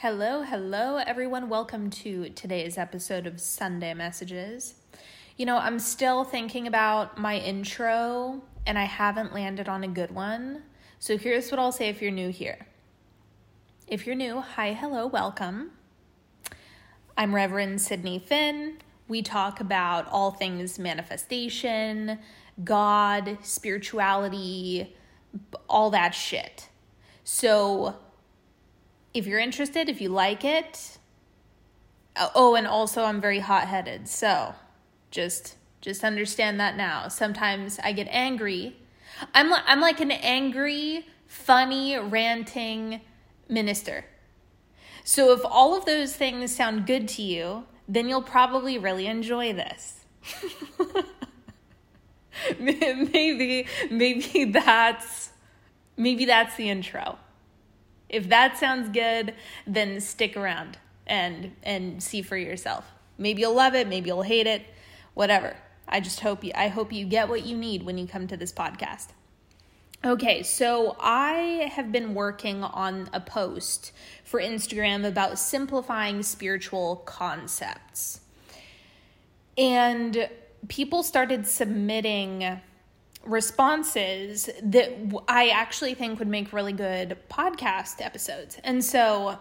Hello, hello, everyone. Welcome to today's episode of Sunday Messages. You know, I'm still thinking about my intro and I haven't landed on a good one. So here's what I'll say if you're new here. If you're new, hi, hello, welcome. I'm Reverend Sydney Finn. We talk about all things manifestation, God, spirituality, all that shit. So, if you're interested, if you like it, uh, oh, and also I'm very hot-headed. So, just just understand that now. Sometimes I get angry. I'm li- I'm like an angry, funny, ranting minister. So if all of those things sound good to you, then you'll probably really enjoy this. maybe maybe that's maybe that's the intro. If that sounds good, then stick around and and see for yourself. Maybe you'll love it, maybe you'll hate it, whatever. I just hope you I hope you get what you need when you come to this podcast. Okay, so I have been working on a post for Instagram about simplifying spiritual concepts. And people started submitting responses that I actually think would make really good podcast episodes. And so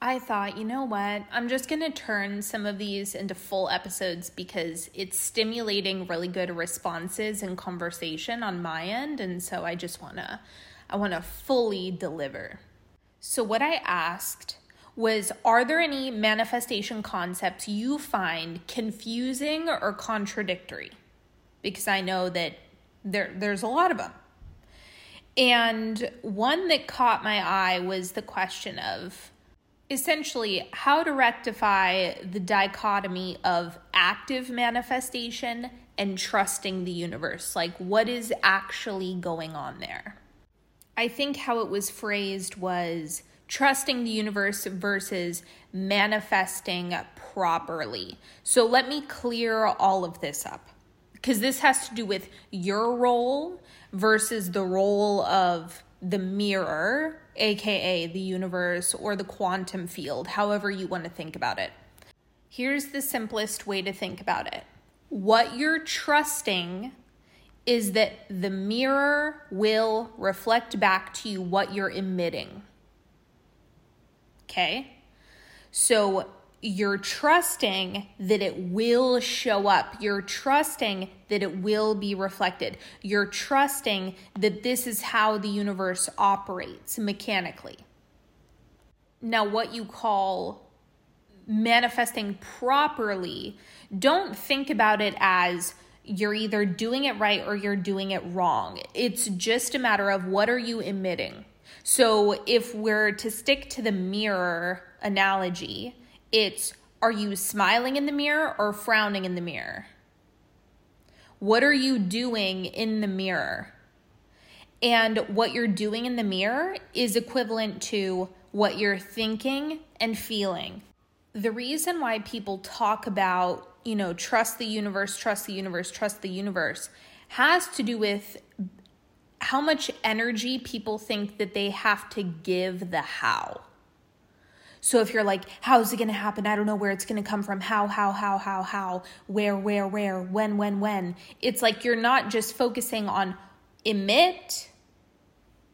I thought, you know what? I'm just going to turn some of these into full episodes because it's stimulating really good responses and conversation on my end, and so I just want to I want to fully deliver. So what I asked was are there any manifestation concepts you find confusing or contradictory? Because I know that there there's a lot of them. And one that caught my eye was the question of essentially how to rectify the dichotomy of active manifestation and trusting the universe. Like, what is actually going on there? I think how it was phrased was trusting the universe versus manifesting properly. So, let me clear all of this up because this has to do with your role versus the role of the mirror, aka the universe or the quantum field, however you want to think about it. Here's the simplest way to think about it what you're trusting is that the mirror will reflect back to you what you're emitting. Okay? So you're trusting that it will show up. You're trusting that it will be reflected. You're trusting that this is how the universe operates mechanically. Now, what you call manifesting properly, don't think about it as you're either doing it right or you're doing it wrong. It's just a matter of what are you emitting. So, if we're to stick to the mirror analogy, it's are you smiling in the mirror or frowning in the mirror? What are you doing in the mirror? And what you're doing in the mirror is equivalent to what you're thinking and feeling. The reason why people talk about, you know, trust the universe, trust the universe, trust the universe has to do with how much energy people think that they have to give the how. So if you're like, how is it going to happen? I don't know where it's going to come from. How, how, how, how, how, where, where, where, when, when, when. It's like you're not just focusing on emit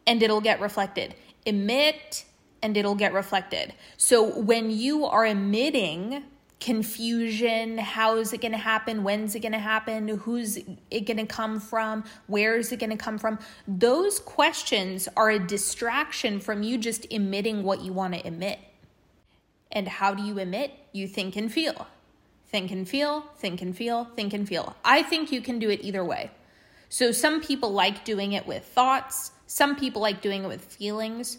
and it'll get reflected. Emit and it'll get reflected. So when you are emitting confusion, how is it going to happen? When's it going to happen? Who's it going to come from? Where is it going to come from? Those questions are a distraction from you just emitting what you want to emit. And how do you emit? You think and feel. Think and feel, think and feel, think and feel. I think you can do it either way. So some people like doing it with thoughts, some people like doing it with feelings,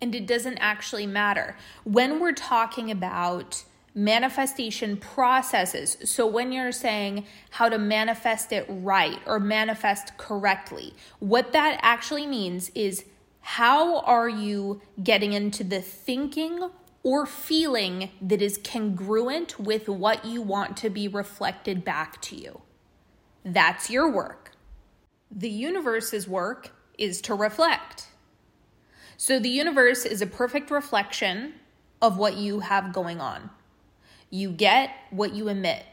and it doesn't actually matter. When we're talking about manifestation processes, so when you're saying how to manifest it right or manifest correctly, what that actually means is how are you getting into the thinking or feeling that is congruent with what you want to be reflected back to you. That's your work. The universe's work is to reflect. So the universe is a perfect reflection of what you have going on. You get what you emit.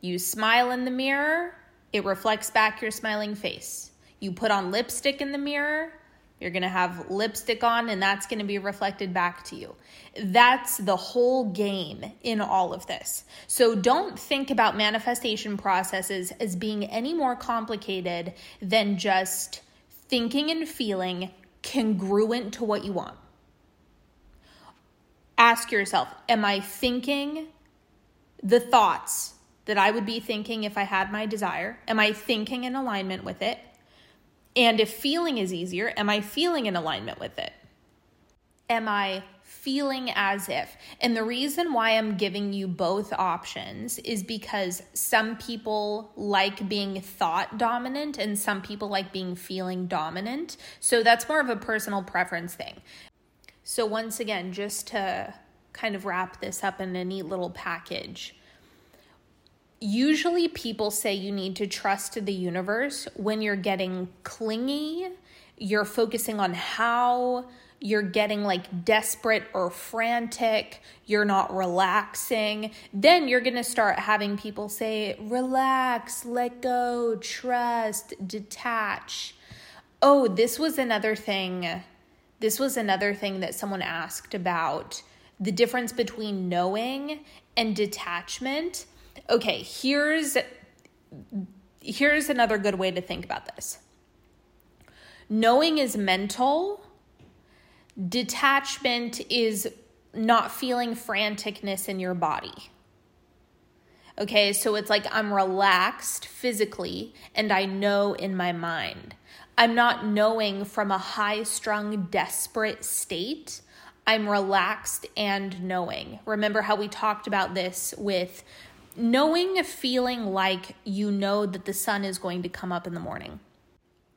You smile in the mirror, it reflects back your smiling face. You put on lipstick in the mirror, you're going to have lipstick on, and that's going to be reflected back to you. That's the whole game in all of this. So don't think about manifestation processes as being any more complicated than just thinking and feeling congruent to what you want. Ask yourself Am I thinking the thoughts that I would be thinking if I had my desire? Am I thinking in alignment with it? And if feeling is easier, am I feeling in alignment with it? Am I feeling as if? And the reason why I'm giving you both options is because some people like being thought dominant and some people like being feeling dominant. So that's more of a personal preference thing. So, once again, just to kind of wrap this up in a neat little package usually people say you need to trust the universe when you're getting clingy, you're focusing on how you're getting like desperate or frantic, you're not relaxing, then you're to start having people say, relax, let go, trust, detach. Oh, this was another thing. This was another thing that someone asked about the difference between knowing and detachment okay, here's here's another good way to think about this. Knowing is mental. Detachment is not feeling franticness in your body. Okay, so it's like I'm relaxed physically and I know in my mind. I'm not knowing from a high strung, desperate state. I'm relaxed and knowing. Remember how we talked about this with knowing, a feeling like you know that the sun is going to come up in the morning.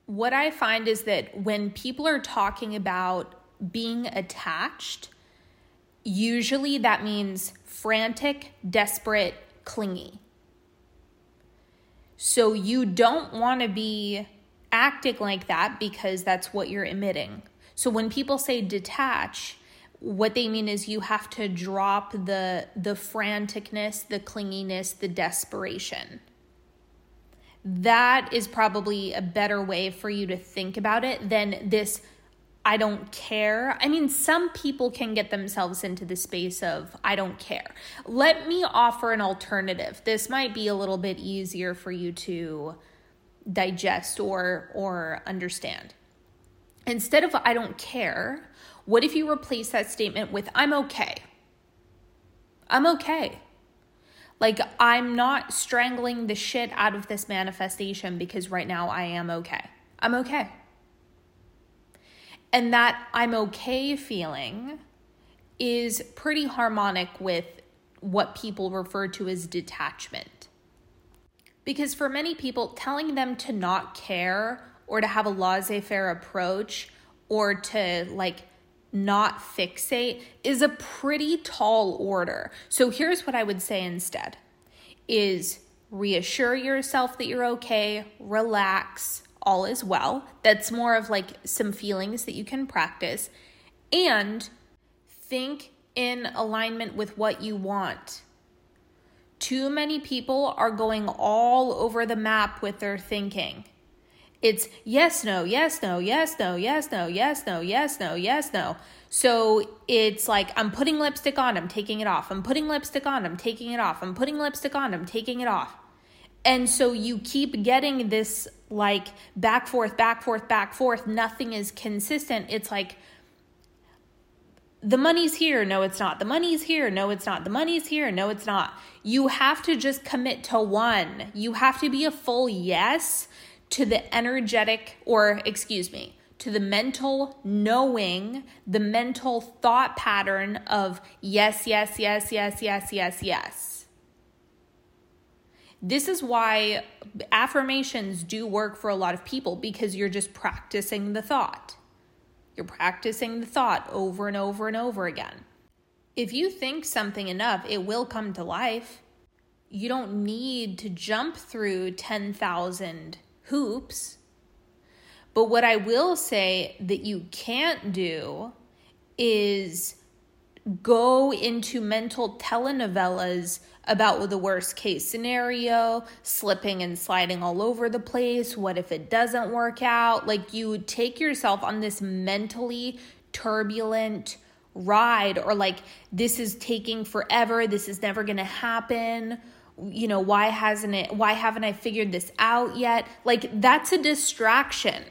What I find is that when people are talking about being attached, usually that means frantic, desperate, clingy. So you don't want to be acting like that because that's what you're emitting. So when people say detach, what they mean is you have to drop the the franticness the clinginess the desperation that is probably a better way for you to think about it than this I don't care. I mean, some people can get themselves into the space of I don't care. Let me offer an alternative. This might be a little bit easier for you to digest or or understand. Instead of I don't care, what if you replace that statement with, I'm okay? I'm okay. Like, I'm not strangling the shit out of this manifestation because right now I am okay. I'm okay. And that I'm okay feeling is pretty harmonic with what people refer to as detachment. Because for many people, telling them to not care or to have a laissez faire approach or to like not fixate is a pretty tall order. So here's what I would say instead is reassure yourself that you're okay, relax, all is well. That's more of like some feelings that you can practice and think in alignment with what you want. Too many people are going all over the map with their thinking. It's yes, no, yes, no, yes, no, yes, no, yes, no, yes, no, yes, no. So it's like I'm putting lipstick on, I'm taking it off. I'm putting lipstick on, I'm taking it off. I'm putting lipstick on, I'm taking it off. And so you keep getting this like back, forth, back, forth, back, forth. Nothing is consistent. It's like the money's here. No, it's not. The money's here. No, it's not. The money's here. No, it's not. You have to just commit to one. You have to be a full yes to the energetic, or excuse me, to the mental knowing, the mental thought pattern of yes, yes, yes, yes, yes, yes, yes. This is why affirmations do work for a lot of people because you're just practicing the thought. You're practicing the thought over and over and over again. If you think something enough, it will come to life. You don't need to jump through 10,000 hoops. But what I will say that you can't do is go into mental telenovelas about the worst case scenario, slipping and sliding all over the place. What if it doesn't work out? Like you take yourself on this mentally turbulent ride, or like this is taking forever, this is never gonna happen. You know, why hasn't it, why haven't I figured this out yet? Like that's a distraction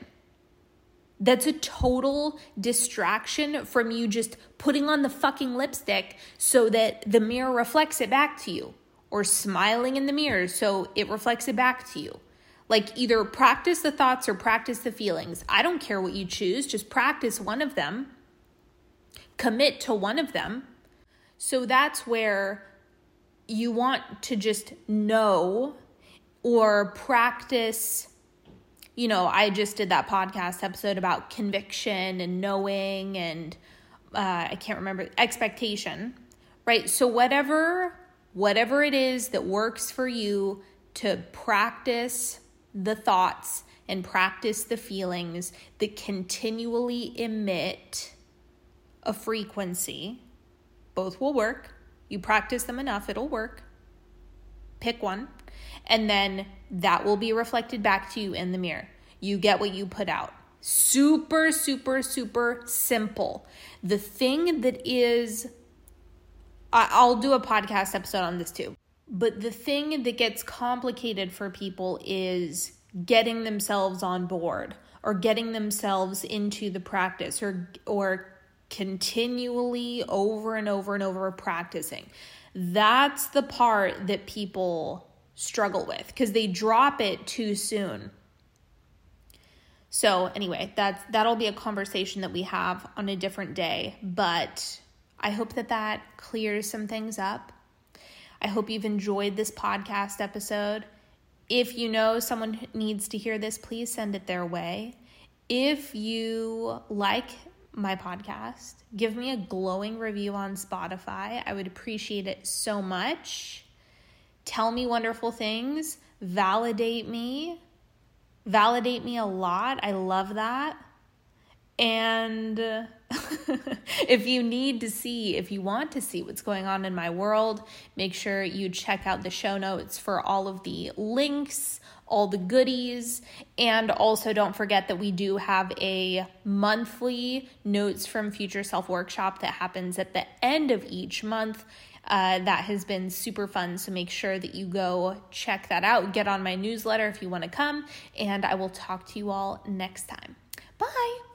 that's a total distraction from you just putting on the fucking lipstick so that the mirror reflects it back to you, or smiling in the mirror so it reflects it back to you. Like either practice the thoughts or practice the feelings. I don't care what you choose, just practice one of them, commit to one of them. So that's where you want to just know or practice you know, I just did that podcast episode about conviction and knowing and uh, I can't remember expectation, right? So whatever whatever it is that works for you to practice the thoughts and practice the feelings that continually emit a frequency, both will work. You practice them enough, it'll work. Pick one and then that will be reflected back to you in the mirror. You get what you put out. Super, super, super simple. The thing that is, I'll do a podcast episode on this too. But the thing that gets complicated for people is getting themselves on board or getting themselves into the practice or or continually over and over and over practicing. That's the part that people struggle with because they drop it too soon. So anyway, that's that'll be a conversation that we have on a different day, but I hope that that clears some things up. I hope you've enjoyed this podcast episode. If you know someone needs to hear this, please send it their way. If you like my podcast, give me a glowing review on Spotify. I would appreciate it so much tell me wonderful things, validate me, validate me a lot. I love that. And if you need to see, if you want to see what's going on in my world, make sure you check out the show notes for all of the links, all the goodies, and also don't forget that we do have a monthly Notes from Future Self workshop that happens at the end of each month. Uh, that has been super fun. So make sure that you go check that out. Get on my newsletter if you want to come, and I will talk to you all next time. Bye.